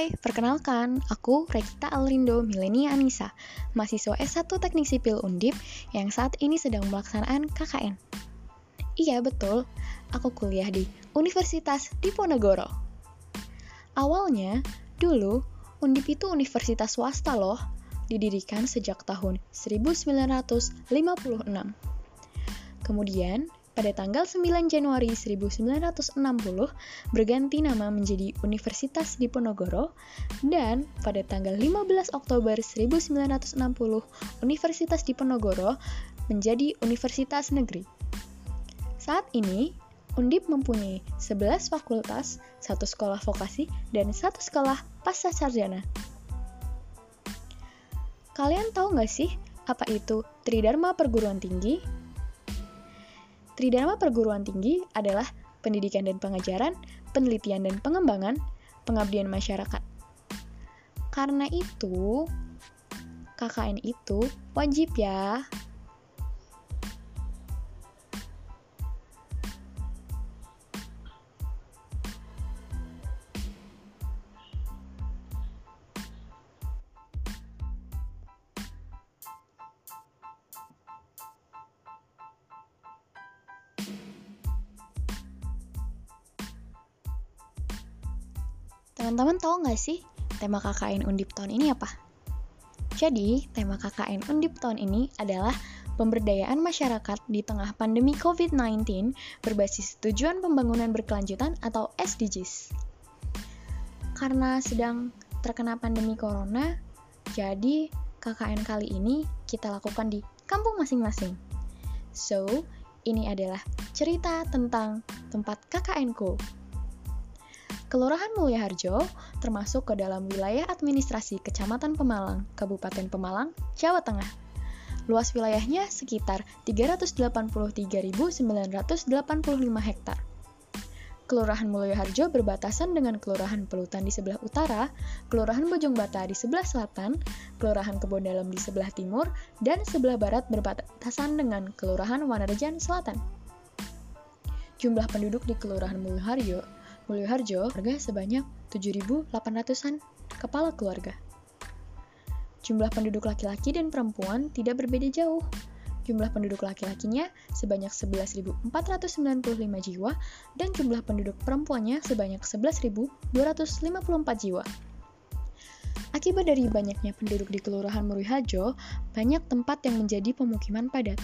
Hai, perkenalkan, aku Rekita Alrindo Milenia Anissa, mahasiswa S1 Teknik Sipil Undip yang saat ini sedang melaksanakan KKN. Iya, betul, aku kuliah di Universitas Diponegoro. Awalnya, dulu, Undip itu universitas swasta loh, didirikan sejak tahun 1956. Kemudian, pada tanggal 9 Januari 1960 berganti nama menjadi Universitas Diponegoro dan pada tanggal 15 Oktober 1960 Universitas Diponegoro menjadi Universitas Negeri. Saat ini, Undip mempunyai 11 fakultas, satu sekolah vokasi, dan satu sekolah pasca sarjana. Kalian tahu nggak sih apa itu Tridharma Perguruan Tinggi? Tridharma Perguruan Tinggi adalah pendidikan dan pengajaran, penelitian dan pengembangan, pengabdian masyarakat. Karena itu, KKN itu wajib ya Teman-teman tahu nggak sih tema KKN Undip tahun ini apa? Jadi, tema KKN Undip tahun ini adalah pemberdayaan masyarakat di tengah pandemi COVID-19 berbasis tujuan pembangunan berkelanjutan atau SDGs. Karena sedang terkena pandemi corona, jadi KKN kali ini kita lakukan di kampung masing-masing. So, ini adalah cerita tentang tempat KKNku Kelurahan Mulyaharjo termasuk ke dalam wilayah administrasi Kecamatan Pemalang, Kabupaten Pemalang, Jawa Tengah. Luas wilayahnya sekitar 383.985 hektar. Kelurahan Mulyoharjo berbatasan dengan Kelurahan Pelutan di sebelah utara, Kelurahan Bojong Bata di sebelah selatan, Kelurahan Kebon Dalam di sebelah timur, dan sebelah barat berbatasan dengan Kelurahan Wanarejan Selatan. Jumlah penduduk di Kelurahan Mulyoharjo Mulyoharjo, warga sebanyak 7.800-an kepala keluarga. Jumlah penduduk laki-laki dan perempuan tidak berbeda jauh. Jumlah penduduk laki-lakinya sebanyak 11.495 jiwa dan jumlah penduduk perempuannya sebanyak 11.254 jiwa. Akibat dari banyaknya penduduk di Kelurahan Mulyoharjo, banyak tempat yang menjadi pemukiman padat.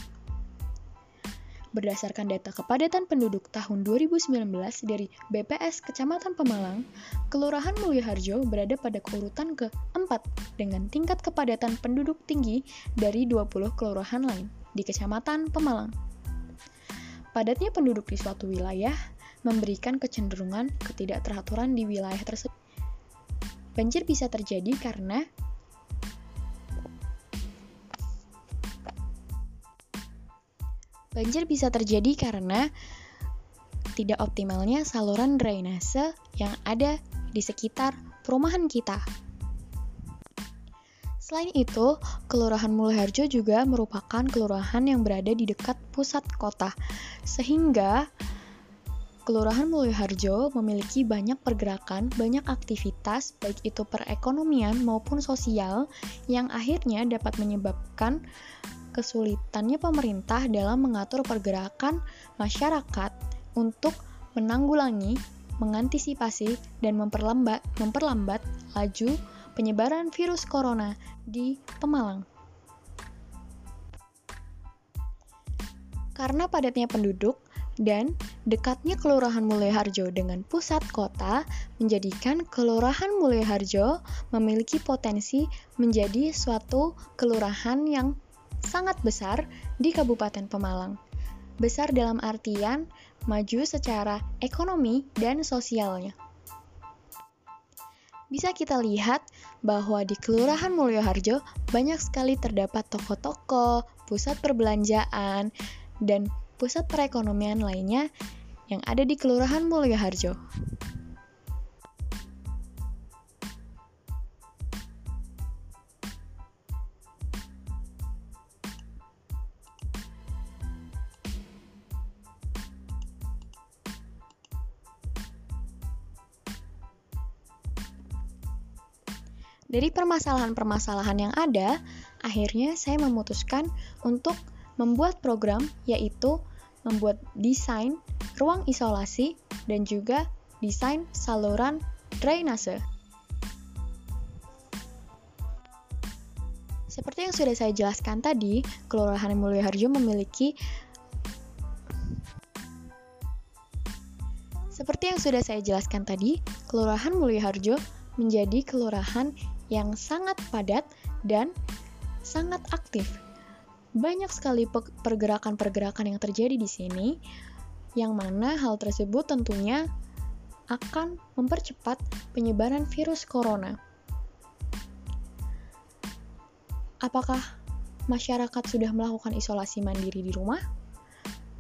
Berdasarkan data kepadatan penduduk tahun 2019 dari BPS Kecamatan Pemalang, Kelurahan Mulyoharjo berada pada keurutan ke-4 dengan tingkat kepadatan penduduk tinggi dari 20 kelurahan lain di Kecamatan Pemalang. Padatnya penduduk di suatu wilayah memberikan kecenderungan ketidakteraturan di wilayah tersebut. Banjir bisa terjadi karena Banjir bisa terjadi karena tidak optimalnya saluran drainase yang ada di sekitar perumahan kita. Selain itu, Kelurahan Mulharjo juga merupakan kelurahan yang berada di dekat pusat kota, sehingga Kelurahan Mulyoharjo memiliki banyak pergerakan, banyak aktivitas, baik itu perekonomian maupun sosial, yang akhirnya dapat menyebabkan kesulitannya pemerintah dalam mengatur pergerakan masyarakat untuk menanggulangi, mengantisipasi, dan memperlambat, memperlambat laju penyebaran virus corona di Pemalang. Karena padatnya penduduk dan dekatnya Kelurahan Mulyoharjo dengan pusat kota menjadikan Kelurahan Mulyoharjo memiliki potensi menjadi suatu kelurahan yang sangat besar di Kabupaten Pemalang. Besar dalam artian maju secara ekonomi dan sosialnya. Bisa kita lihat bahwa di Kelurahan Mulyoharjo banyak sekali terdapat toko-toko, pusat perbelanjaan, dan pusat perekonomian lainnya yang ada di Kelurahan Mulyoharjo. Dari permasalahan-permasalahan yang ada, akhirnya saya memutuskan untuk membuat program yaitu membuat desain ruang isolasi dan juga desain saluran drainase. Seperti yang sudah saya jelaskan tadi, Kelurahan Mulyoharjo memiliki Seperti yang sudah saya jelaskan tadi, Kelurahan Mulyoharjo menjadi kelurahan yang sangat padat dan sangat aktif. Banyak sekali pergerakan-pergerakan yang terjadi di sini, yang mana hal tersebut tentunya akan mempercepat penyebaran virus corona. Apakah masyarakat sudah melakukan isolasi mandiri di rumah?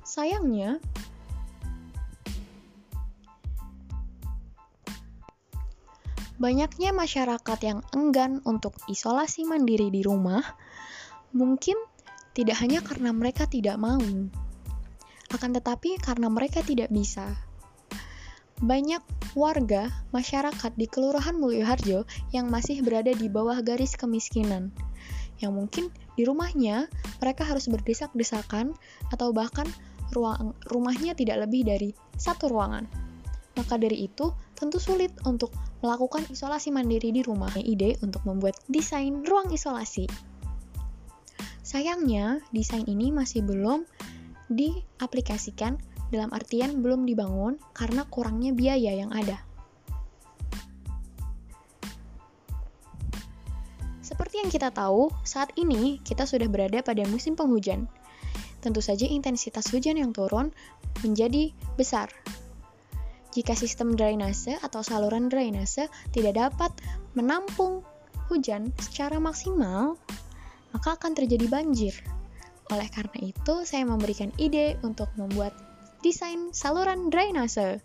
Sayangnya, Banyaknya masyarakat yang enggan untuk isolasi mandiri di rumah mungkin tidak hanya karena mereka tidak mau, akan tetapi karena mereka tidak bisa. Banyak warga masyarakat di Kelurahan Mulyoharjo yang masih berada di bawah garis kemiskinan, yang mungkin di rumahnya mereka harus berdesak-desakan atau bahkan ruang rumahnya tidak lebih dari satu ruangan. Maka dari itu, tentu sulit untuk melakukan isolasi mandiri di rumah. Ide untuk membuat desain ruang isolasi. Sayangnya, desain ini masih belum diaplikasikan dalam artian belum dibangun karena kurangnya biaya yang ada. Seperti yang kita tahu, saat ini kita sudah berada pada musim penghujan. Tentu saja intensitas hujan yang turun menjadi besar jika sistem drainase atau saluran drainase tidak dapat menampung hujan secara maksimal, maka akan terjadi banjir. Oleh karena itu, saya memberikan ide untuk membuat desain saluran drainase.